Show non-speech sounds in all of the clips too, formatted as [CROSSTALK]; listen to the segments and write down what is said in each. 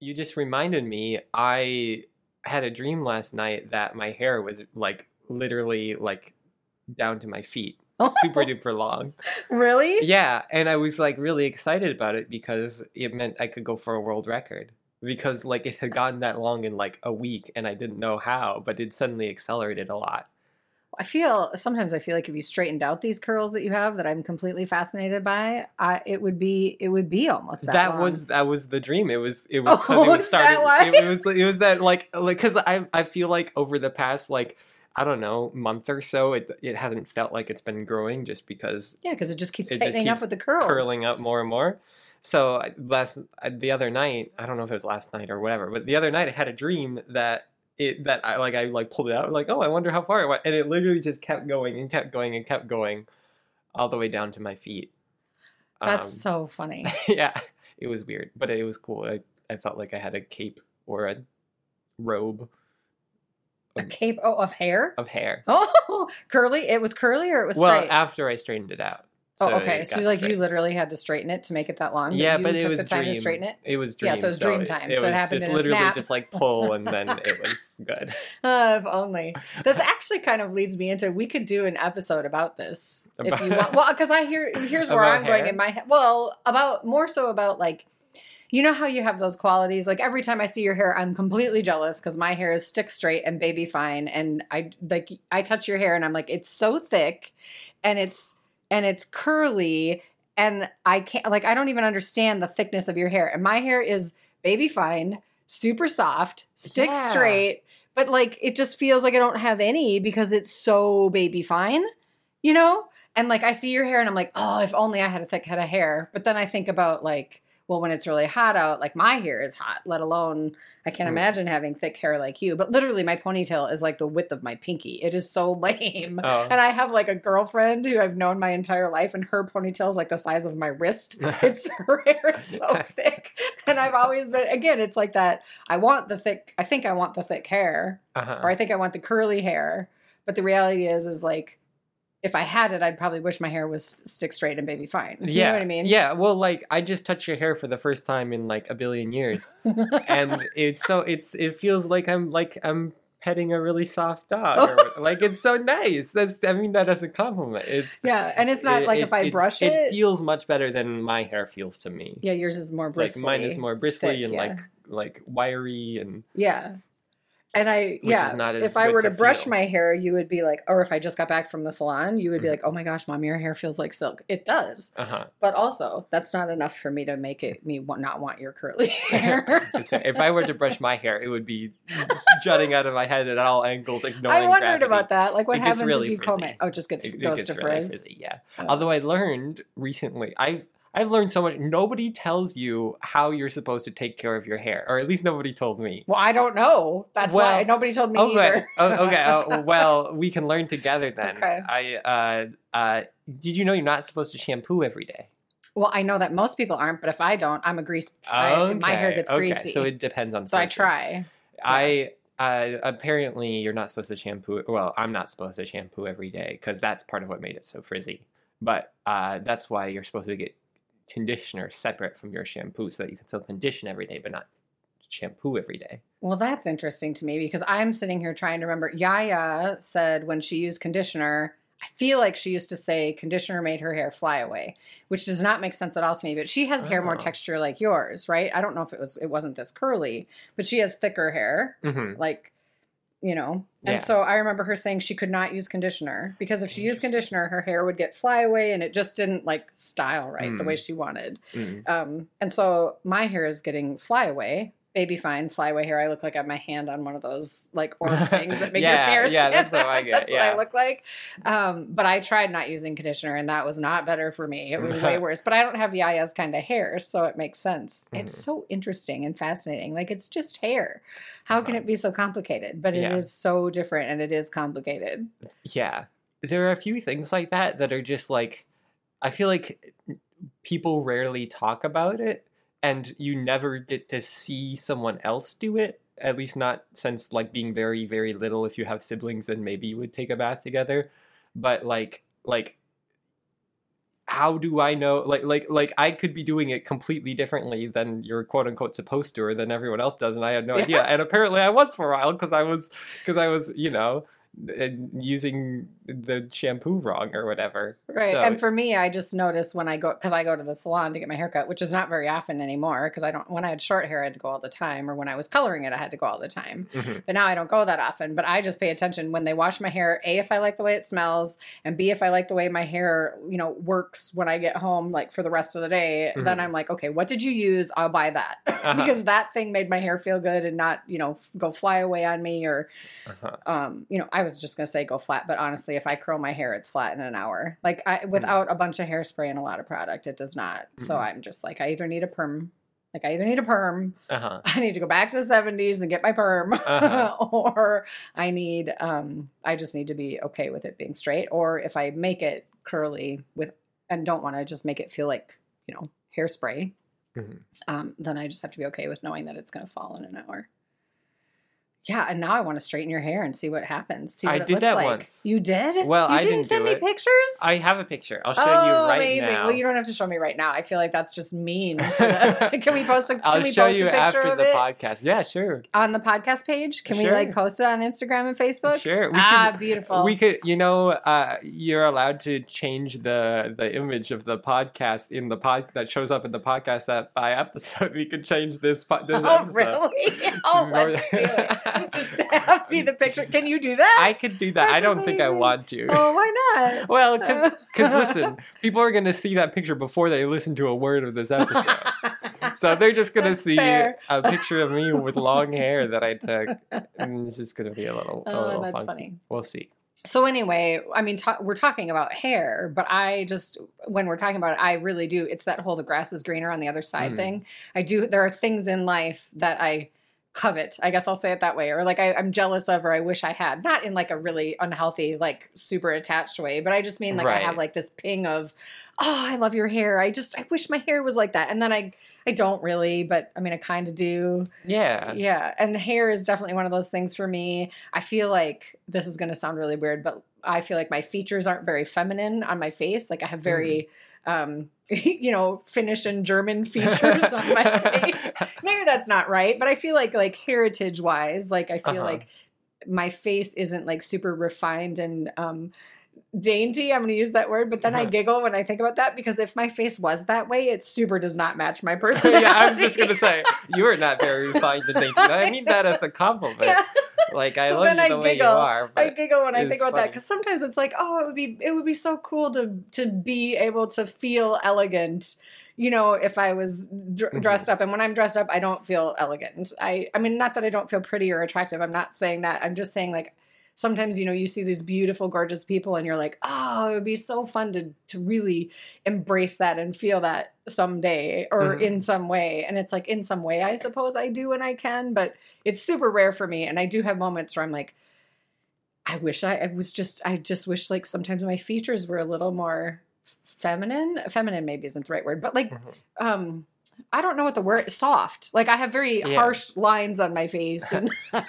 you just reminded me. I had a dream last night that my hair was like literally like down to my feet, [LAUGHS] oh. super duper long. really? Yeah, and I was like really excited about it because it meant I could go for a world record. Because like it had gotten that long in like a week and I didn't know how, but it suddenly accelerated a lot. I feel sometimes I feel like if you straightened out these curls that you have that I'm completely fascinated by, I, it would be it would be almost that. That, long. was that was the dream. It was it [LAUGHS] was because Oh, it was started. It, it was it was that like like because I I feel like over the past like I don't know month or so it it hasn't felt like it's been growing just because yeah, because it just keeps it just tightening up with the curls. curling up more and more. So last the other night, I don't know if it was last night or whatever, but the other night I had a dream that it that I like I like pulled it out like oh I wonder how far it went and it literally just kept going and kept going and kept going all the way down to my feet. That's Um, so funny. [LAUGHS] yeah, it was weird, but it was cool. I I felt like I had a cape or a robe A cape oh, of hair. of hair. [LAUGHS] Oh, curly. It was curly or it was Well, straight. after I straightened it out. Oh, okay. So like straight. you literally had to straighten it to make it that long. Yeah, you but it was the time dream. to straighten it. It was dream. Yeah, so it was dream time, It, so it was happened just in a literally snap. just like pull, [LAUGHS] and then it was good. Uh, if only. This [LAUGHS] actually kind of leads me into we could do an episode about this if you want. Well, because I hear here's where I'm going in my head. Well, about more so about like. You know how you have those qualities? Like every time I see your hair, I'm completely jealous because my hair is stick straight and baby fine, and I like I touch your hair and I'm like, it's so thick, and it's and it's curly, and I can't like I don't even understand the thickness of your hair, and my hair is baby fine, super soft, stick Yeah. straight, but like it just feels like I don't have any because it's so baby fine, you know? And like I see your hair and I'm like, oh, if only I had a thick head of hair. But then I think about like, well, when it's really hot out, like my hair is hot, let alone I can't Mm. imagine having thick hair like you. But literally, my ponytail is like the width of my pinky. It is so [LAUGHS] lame. Oh. And I have like a girlfriend who I've known my entire life, and her ponytail is like the size of my wrist. [LAUGHS] It's her hair is so [LAUGHS] thick, and I've always been again. It's like that. I want the thick. I think I want the thick hair, Uh-huh. or I think I want the curly hair. But the reality is, is like, if I had it, I'd probably wish my hair was stick straight and baby fine. [LAUGHS] You yeah, know what I mean? Yeah, well, like I just touched your hair for the first time in like a billion years, [LAUGHS] and it's so it's it feels like I'm like I'm petting a really soft dog. [LAUGHS] Or, like it's so nice. That's I mean that as a compliment. It's yeah, and it's not it- like it- if I it- brush it. it feels much better than my hair feels to me. yeah, yours is more bristly. like mine is more bristly thick, and yeah. like like wiry and Yeah. And I, Which yeah, is not as if I were to to brush feel. my hair, you would be like, or if I just got back from the salon, you would be Mhm. like, oh my gosh, mom, your hair feels like silk. It does. uh huh. But also, that's not enough for me to make it me not want your curly [LAUGHS] hair. if I were to brush my hair, it would be jutting out of my head at all angles, [LAUGHS] ignoring I wondered gravity. about that. Like, what It happens really if you comb it? Oh, it just gets It, it goes gets to really frizz. frizzy, yeah. Oh. Although I learned recently, I've I've learned so much. Nobody tells you how you're supposed to take care of your hair, or at least nobody told me. Well, I don't know. That's why nobody told me Okay, either. oh, okay. uh, [LAUGHS] well, we can learn together then. Okay. I uh, uh, did you know you're not supposed to shampoo every day? well, I know that most people aren't, but if I don't, I'm a grease. I, my hair gets okay, greasy. So it depends on. so I try. I uh, apparently you're not supposed to shampoo. Well, I'm not supposed to shampoo every day because that's part of what made it so frizzy. But uh, that's why you're supposed to get conditioner separate from your shampoo so that you can still condition every day, but not shampoo every day. Well, that's interesting to me because I'm sitting here trying to remember. Yaya said when she used conditioner, I feel like she used to say conditioner made her hair fly away, which does not make sense at all to me. But she has hair more Oh. texture like yours, right? I don't know if it was it wasn't this curly, but she has thicker hair, Mm-hmm. like you know. And Yeah. so I remember her saying she could not use conditioner because if she used conditioner, her hair would get fly away and it just didn't like style right the Mm. way she wanted. mm Um, and so my hair is getting flyaway, baby fine flyaway hair. I look like I have my hand on one of those like [LAUGHS] orb things that make Yeah, your hair. Stand yeah, that's what I [LAUGHS] get, That's what. I look like. Um, but I tried not using conditioner, and that was not better for me. It was [LAUGHS] way worse. But I don't have Yaya's kind of hair, so it makes sense. It's Mhm. so interesting and fascinating. Like it's just hair. How can Uh-huh. it be so complicated? But it is Yeah. so different, and it is complicated. Yeah. There are a few things like that that are just like, I feel like people rarely talk about it and you never get to see someone else do it. At least not since like being very, very little. If you have siblings, then maybe you would take a bath together. But like, like, how do I know? Like, like, like, I could be doing it completely differently than you're quote unquote supposed to, or than everyone else does, and I had no Yeah. idea. And apparently, I was for a while because I was, because I was, you know, using the shampoo wrong or whatever. Right. So- and for me, I just notice when I go, because I go to the salon to get my hair cut, which is not very often anymore, because I don't, when I had short hair, I had to go all the time, or when I was coloring it, I had to go all the time. Mhm. But now I don't go that often. But I just pay attention when they wash my hair, A, if I like the way it smells, and B, if I like the way my hair, you know, works when I get home, like for the rest of the day, then Mhm. I'm like, okay, what did you use? I'll buy that. Uh-huh. [LAUGHS] because that thing made my hair feel good and not, you know, go fly away on me or, Uh-huh. um, you know, I was just gonna say go flat, but honestly, if I curl my hair, it's flat in an hour. Like I, without a bunch of hairspray and a lot of product, it does not. So Mhm. I'm just like, I either need a perm, like I either need a perm, Uh-huh. [LAUGHS] I need to go back to the 70s and get my perm, Uh-huh. [LAUGHS] or I need, um, I just need to be okay with it being straight. Or if I make it curly with, and don't want to just make it feel like, you know, hairspray, Mhm. um, then I just have to be okay with knowing that it's going to fall in an hour. Yeah, and now I want to straighten your hair and see what happens. See I what it did looks that like. once. You did? Well, you I didn't didn't send me it. pictures. I have a picture. I'll show oh, you right amazing! now. Well, you don't have to show me right now. I feel like that's just mean. [LAUGHS] [LAUGHS] can we post a? Can I'll we show post you a picture after the podcast. Yeah, sure. on the podcast page? Can we like post it on Instagram and Facebook? Sure. We ah, can, beautiful. We could, you know, uh, you're allowed to change the the image of the podcast in the pod that shows up in the podcast app by episode. [LAUGHS] We could change this po- this oh, episode. really? Oh, let's do it. [LAUGHS] Just have me the picture. Can you do that? I could do that. I don't think I want to. oh, why not? [LAUGHS] Well, because [LAUGHS] listen, people are gonna see that picture before they listen to a word of this episode. So they're just gonna That's see fair. a picture of me with long hair that I took, and this is gonna be a little, a Oh, little that's funky. funny. We'll see. So anyway, I mean, ta- we're talking about hair, but I just when we're talking about it, I really do. It's that whole "the grass is greener on the other side" Mm. thing. I do. There are things in life that I covet. I guess I'll say it that way, or like I, I'm jealous of, or I wish I had. Not in like a really unhealthy, like super attached way, but I just mean like I have like this ping of, oh, I love your hair. I just I wish my hair was like that, and then I I don't really, but I mean I kind of do. Yeah. Yeah, and hair is definitely one of those things for me. I feel like this is going to sound really weird, but I feel like my features aren't very feminine on my face. Like I have very, mm. Um, [LAUGHS] you know, Finnish and German features on my [LAUGHS] face. Maybe that's not right, but I feel like like heritage wise, like I feel Uh-huh. like my face isn't like super refined and um dainty. I'm going to use that word, but then I Uh-huh. giggle when I think about that because if my face was that way, it super does not match my personality. [LAUGHS] yeah, I was just gonna say you are not very refined and dainty. I mean that as a compliment. Yeah. Like I So love then you I the way you giggle. are, I giggle when I think about that because sometimes it's like, oh, it would be it would be so cool to to be able to feel elegant, you know, if I was dr- Mhm. dressed up. And when I'm dressed up, I don't feel elegant. I I mean, not that I don't feel pretty or attractive. I'm not saying that. I'm just saying like sometimes you know you see these beautiful gorgeous people and you're like oh it would be so fun to to really embrace that and feel that someday or Mhm. in some way and it's like in some way i suppose i do when i can but it's super rare for me and i do have moments where i'm like i wish i, I was just i just wish like sometimes my features were a little more feminine feminine maybe isn't the right word but like Mhm. um I don't know what the word soft. Like I have very Yeah. harsh lines on my face and [LAUGHS] [LAUGHS] and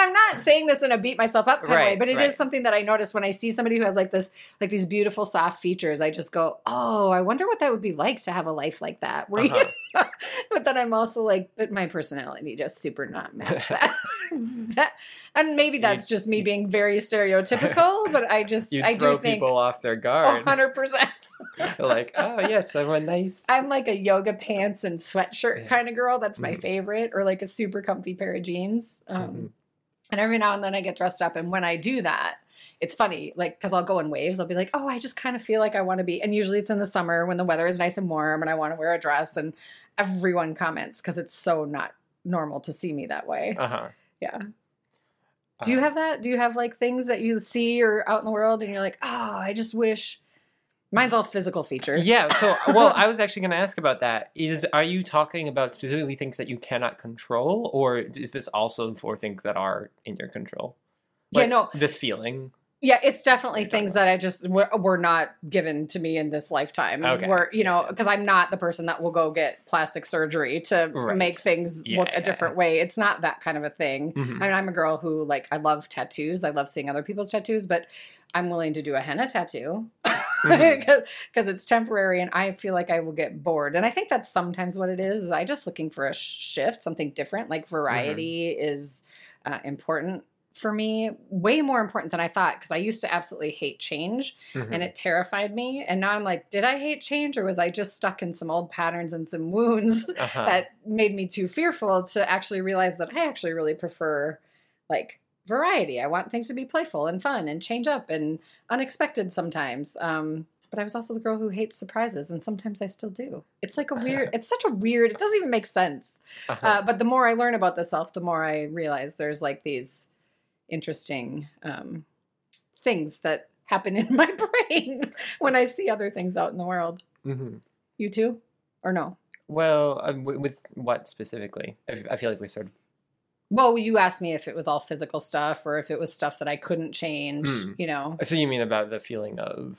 I'm not saying this in a beat myself up kind of way, but it is right. something that I notice when I see somebody who has like this like these beautiful soft features. I just go, "Oh, I wonder what that would be like to have a life like that." Where Uh-huh. [LAUGHS] but then I'm also like, but my personality just super not match that. That- and maybe that's just me being very stereotypical, but I just you I throw do think people off their guard. 100%. like, oh yes, I'm a nice. I'm like a yoga pants and sweatshirt Yeah. kind of girl. That's my Mhm. favorite, or like a super comfy pair of jeans. Um, Mhm. And every now and then I get dressed up, and when I do that, it's funny, like because I'll go in waves. I'll be like, "Oh, I just kind of feel like I want to be," and usually it's in the summer when the weather is nice and warm, and I want to wear a dress, and everyone comments because it's so not normal to see me that way. Uh-huh. Yeah. Do you Uh, have that? Do you have like things that you see or out in the world, and you're like, "Oh, I just wish." Mine's all physical features. Yeah. So, [LAUGHS] well, I was actually going to ask about that. Is are you talking about specifically things that you cannot control, or is this also for things that are in your control? Yeah, no. This feeling. Yeah, it's definitely things that I just were, were not given to me in this lifetime. Okay. Where you know, because I'm not the person that will go get plastic surgery to Right. make things Yeah, look a different way. It's not that kind of a thing. Mhm. I mean, I'm a girl who like I love tattoos. I love seeing other people's tattoos, but I'm willing to do a henna tattoo. [LAUGHS] [LAUGHS] because Mhm. it's temporary and I feel like I will get bored. And I think that's sometimes what it is. Is I just looking for a sh- shift, something different. Like variety is uh, important for me, way more important than I thought. Because I used to absolutely hate change, Mhm. and it terrified me. And now I'm like, did I hate change, or was I just stuck in some old patterns and some wounds [LAUGHS] Uh-huh. that made me too fearful to actually realize that I actually really prefer like variety. I want things to be playful and fun and change up and unexpected sometimes. Um, but I was also the girl who hates surprises, and sometimes I still do. It's like a weird. it's such a weird. It doesn't even make sense. Uh-huh. Uh, but the more I learn about the self, the more I realize there's like these interesting um, things that happen in my [LAUGHS] brain when I see other things out in the world. Mhm. You too, or no? Well, um, with what specifically? I, I feel like we sort of. Well, you asked me if it was all physical stuff or if it was stuff that I couldn't change. Hmm. You know, So you mean about the feeling of,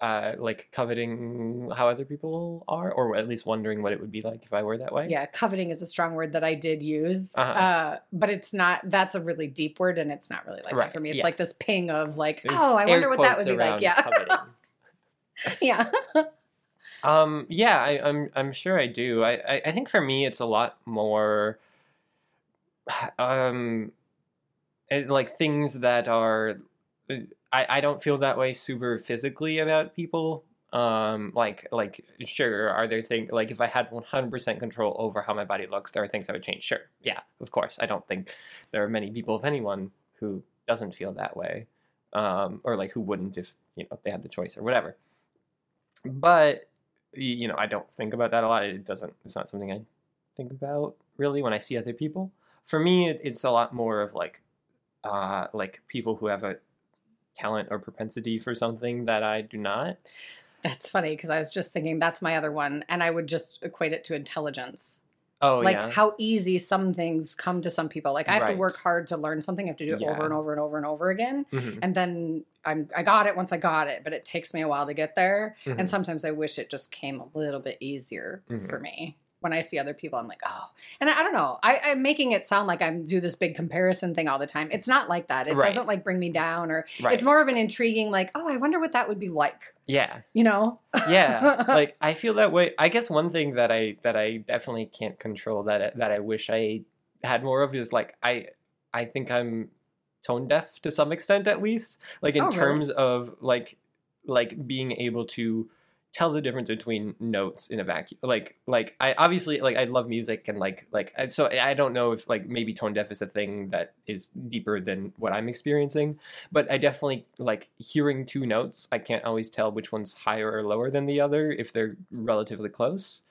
uh, like coveting how other people are, or at least wondering what it would be like if I were that way? yeah, coveting is a strong word that I did use, Uh-huh. uh, but it's not. That's a really deep word, and it's not really like Right, that for me. It's yeah. like this ping of like, There's oh, I wonder what that would be like. Yeah, [LAUGHS] yeah. Um, yeah, I, I'm I'm sure I do. I, I I think for me it's a lot more, [SIGHS] um, like things that are, I I don't feel that way super physically about people. Um, like like sure, are there things like if I had 100% control over how my body looks, there are things I would change. Sure, yeah, of course. I don't think there are many people, if anyone, who doesn't feel that way, um, or like who wouldn't if you know they had the choice or whatever. But you know, I don't think about that a lot. It doesn't. It's not something I think about really when I see other people. For me, it, it's a lot more of like, uh, like people who have a talent or propensity for something that I do not. That's funny because I was just thinking that's my other one, and I would just equate it to intelligence. Oh yeah. like yeah, how easy some things come to some people. Like I have to work hard to learn something. I have to do it over and over and over and over again. Mhm, And then I'm I got it once I got it, but it takes me a while to get there. mhm. And sometimes I wish it just came a little bit easier Mhm. for me. When I see other people, I'm like, oh, and I, I don't know. I, I'm making it sound like I'm do this big comparison thing all the time. It's not like that. It Right. doesn't like bring me down, or right. it's more of an intriguing, like, oh, I wonder what that would be like. yeah, You know? yeah. [LAUGHS] like I feel that way. I guess one thing that I that I definitely can't control that that I wish I had more of is like I I think I'm tone deaf to some extent at least. Like in Oh, really? terms of like like being able to tell the difference between notes in a vacuum. Like like I obviously like I love music and like like so I don't know if like maybe tone deaf is a thing that is deeper than what I'm experiencing, but I definitely like hearing two notes. I can't always tell which one's higher or lower than the other if they're relatively close,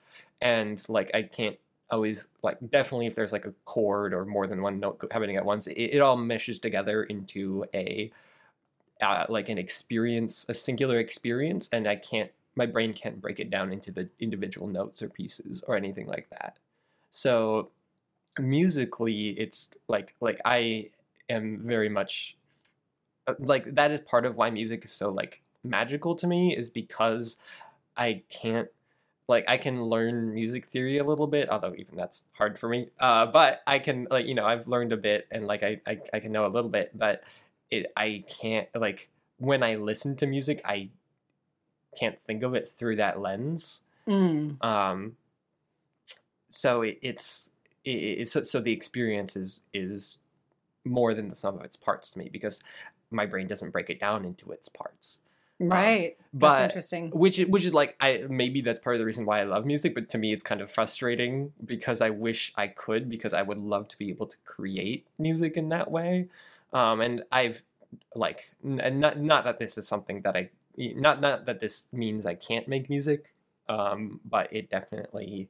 and like I can't always like definitely if there's like a chord or more than one note happening at once, it, it all meshes together into a uh, like an experience, a singular experience, and I can't. My brain can't break it down into the individual notes or pieces or anything like that. So musically, it's like like I am very much uh, like that is part of why music is so like magical to me is because I can't like I can learn music theory a little bit, although even that's hard for me. Uh, but I can like you know I've learned a bit and like I I, I can know a little bit, but it I can't like when I listen to music I can't think of it through that lens. Mm. Um, so it, it's it, it's so, so the experience is is more than the sum of its parts to me because my brain doesn't break it down into its parts. Right. Um, but That's interesting. which which is like I maybe that's part of the reason why I love music, but to me it's kind of frustrating because I wish I could because I would love to be able to create music in that way. Um, and I've like n- and not not that this is something that I not not that this means I can't make music, um, but it definitely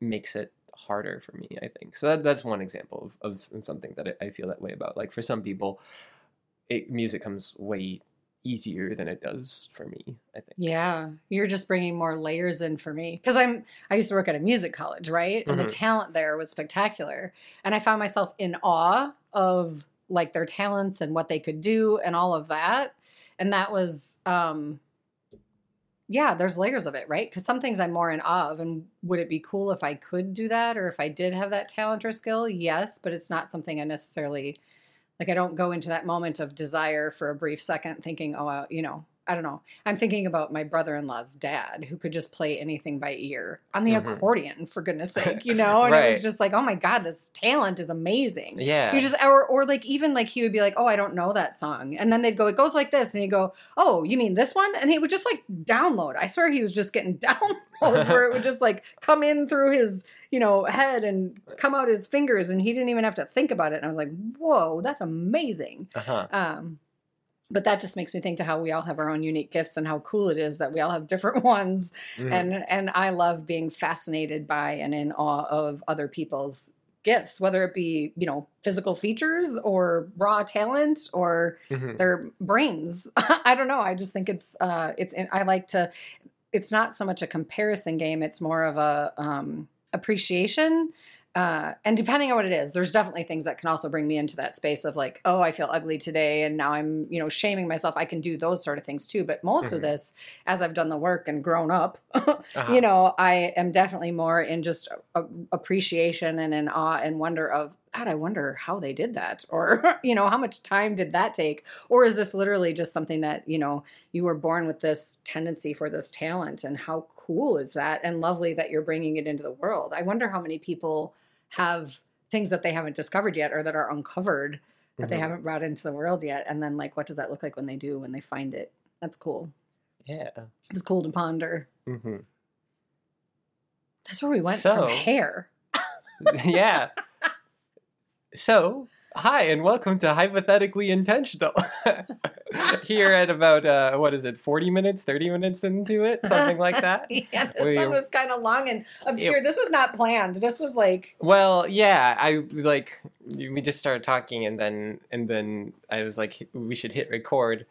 makes it harder for me. I think so. That, that's one example of, of something that I, feel that way about. Like for some people, it, music comes way easier than it does for me. I think. Yeah, you're just bringing more layers in for me because I'm. I used to work at a music college, right? And Mhm. the talent there was spectacular, and I found myself in awe of like their talents and what they could do and all of that. And that was, um yeah, there's layers of it, right? Because some things I'm more in awe of, and would it be cool if I could do that, or if I did have that talent or skill? Yes, but it's not something I necessarily like. I don't go into that moment of desire for a brief second, thinking, "Oh, uh, you know." I don't know. I'm thinking about my brother-in-law's dad who could just play anything by ear on the Mhm. accordion for goodness [LAUGHS] sake, you know? And it was just like, "Oh my god, this talent is amazing." Yeah. You just or or like even like he would be like, "Oh, I don't know that song," and then they'd go, "It goes like this," and he'd go, "Oh, you mean this one?" And he would just like download. I swear he was just getting [LAUGHS] downloads where it would just like come in through his you know head and come out his fingers, and he didn't even have to think about it. And I was like, "Whoa, that's amazing." uh-huh. Um, but that just makes me think to how we all have our own unique gifts and how cool it is that we all have different [LAUGHS] ones Mhm. and and I love being fascinated by and in awe of other people's gifts, whether it be you know physical features or raw talent or Mhm. their brains. [LAUGHS] I don't know. I just think it's uh, it's I like to. It's not so much a comparison game. It's more of a um, appreciation. Uh, and depending on what it is, there's definitely things that can also bring me into that space of like, oh, I feel ugly today, and now I'm, you know, shaming myself. I can do those sort of things too. But most of Mhm. this, as I've done the work and grown up, [LAUGHS] Uh-huh. you know, I am definitely more in just a, appreciation and in awe and wonder of God. I wonder how they did that, [LAUGHS] or you know, how much time did that take, or is this literally just something that you know you were born with this tendency for this talent, and how cool is that, and lovely that you're bringing it into the world. I wonder how many people have things that they haven't discovered yet, or that are uncovered that they Mhm. haven't brought into the world yet, and then like, what does that look like when they do when they find it? That's cool. Yeah. It's cool to ponder. hmm That's where we went So- from hair. [LAUGHS] yeah. So, hi, and welcome to Hypothetically Intentional. [LAUGHS] [LAUGHS] Here at about, uh, what is it, 40 minutes, 30 minutes into it? Something like that? [LAUGHS] yeah, this We- one was kind of long and obscure. this was not planned. This was like, Well, yeah, I like we just started talking, and then and then I was like, we should hit record.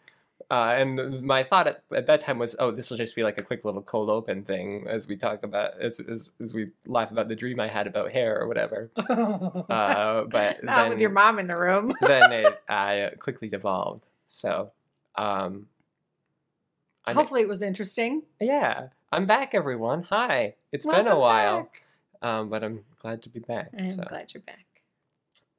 Uh, and my thought at, at that time was, oh, this will just be like a quick little cold open thing as we talk about as as, as we laugh about the dream I had about hair or whatever. [LAUGHS] Uh, but not then, with your mom in the room. then it uh, quickly devolved. So, um, I'm, Hopefully, it was interesting. yeah, I'm back, everyone. Hi, it's been a while, back. um, but I'm glad to be back. I'm so, glad you're back.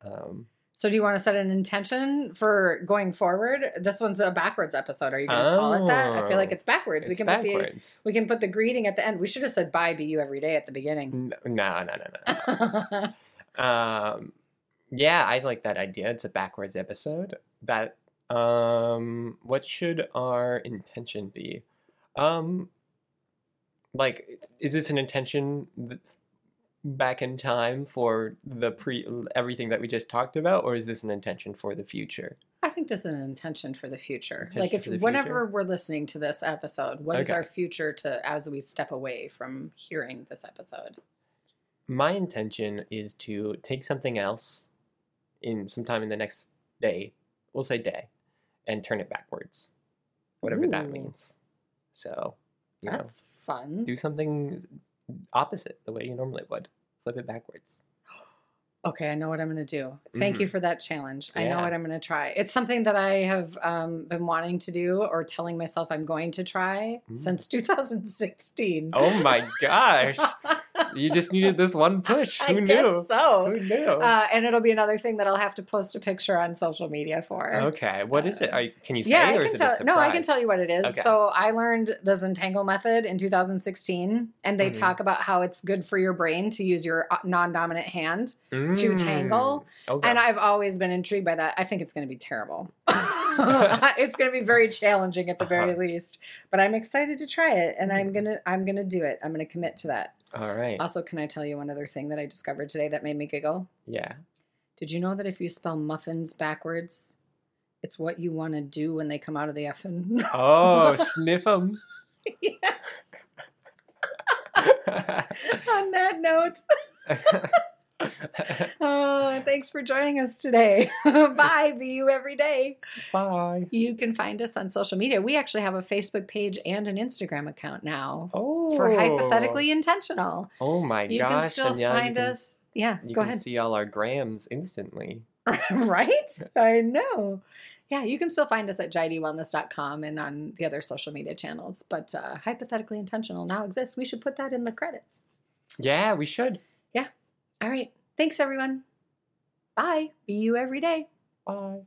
um, So, do you want to set an intention for going forward? This one's a backwards episode. Are you going to call it that? I feel like it's backwards. we it's can put backwards. the we can put the greeting at the end. We should have said "Bye, be you every day" at the beginning. N- No, no, no, no. [LAUGHS] um, yeah, I like that idea. It's a backwards episode. That um, what should our intention be? Um, like, is this an intention back in time for the pre everything that we just talked about, or is this an intention for the future? I think this is an intention for the future. Intention like if whenever future? we're listening to this episode, what is Okay. our future to as we step away from hearing this episode? My intention is to take something else in sometime in the next day, we'll say day, and turn it backwards, whatever that means. So, you know, That's fun. do something opposite the way you normally would. Flip it backwards. [GASPS] Okay, I know what I'm going to do. Thank you Mhm. for that challenge. I know what I'm going to try. It's something that I have um, been wanting to do or telling myself I'm going to try Mm. since [LAUGHS] 2016. Oh my [LAUGHS] gosh. You just needed this one push. [LAUGHS] I Who knew? guess so. Who knew? Uh, and it'll be another thing that I'll have to post a picture on social media for. okay, what is it? Are you, can you say, Yeah, I or can is it tell. a? No, I can tell you what it is. Okay. So I learned the Zentangle method in 2016, and they Mhm. talk about how it's good for your brain to use your uh, non-dominant hand. to tangle, Mm, Okay. And I've always been intrigued by that. I think it's going to be terrible. [LAUGHS] [LAUGHS] it's going to be very challenging at the very Uh-huh. least, but I'm excited to try it, and I'm Mhm. gonna I'm gonna do it. I'm gonna commit to that. All right. Also, can I tell you one other thing that I discovered today that made me giggle? yeah. Did you know that if you spell muffins backwards, it's what you want to do when they come out of the oven? Oh, [LAUGHS] sniff them. yes. [LAUGHS] On that note, [LAUGHS] [LAUGHS] oh, thanks for joining us today. [LAUGHS] Bye, be you every day. Bye. You can find us on social media. We actually have a Facebook page and an Instagram account now Oh. for hypothetically intentional. Oh my You gosh. You can still yeah, find can, us. Yeah, You go can ahead. see all our grams instantly. [LAUGHS] right? I know. Yeah, you can still find us at jaideewellness.com and on the other social media channels. But uh, hypothetically intentional now exists. We should put that in the credits. Yeah, we should. Yeah. All right. Thanks, everyone. Bye. Be you every day. Bye.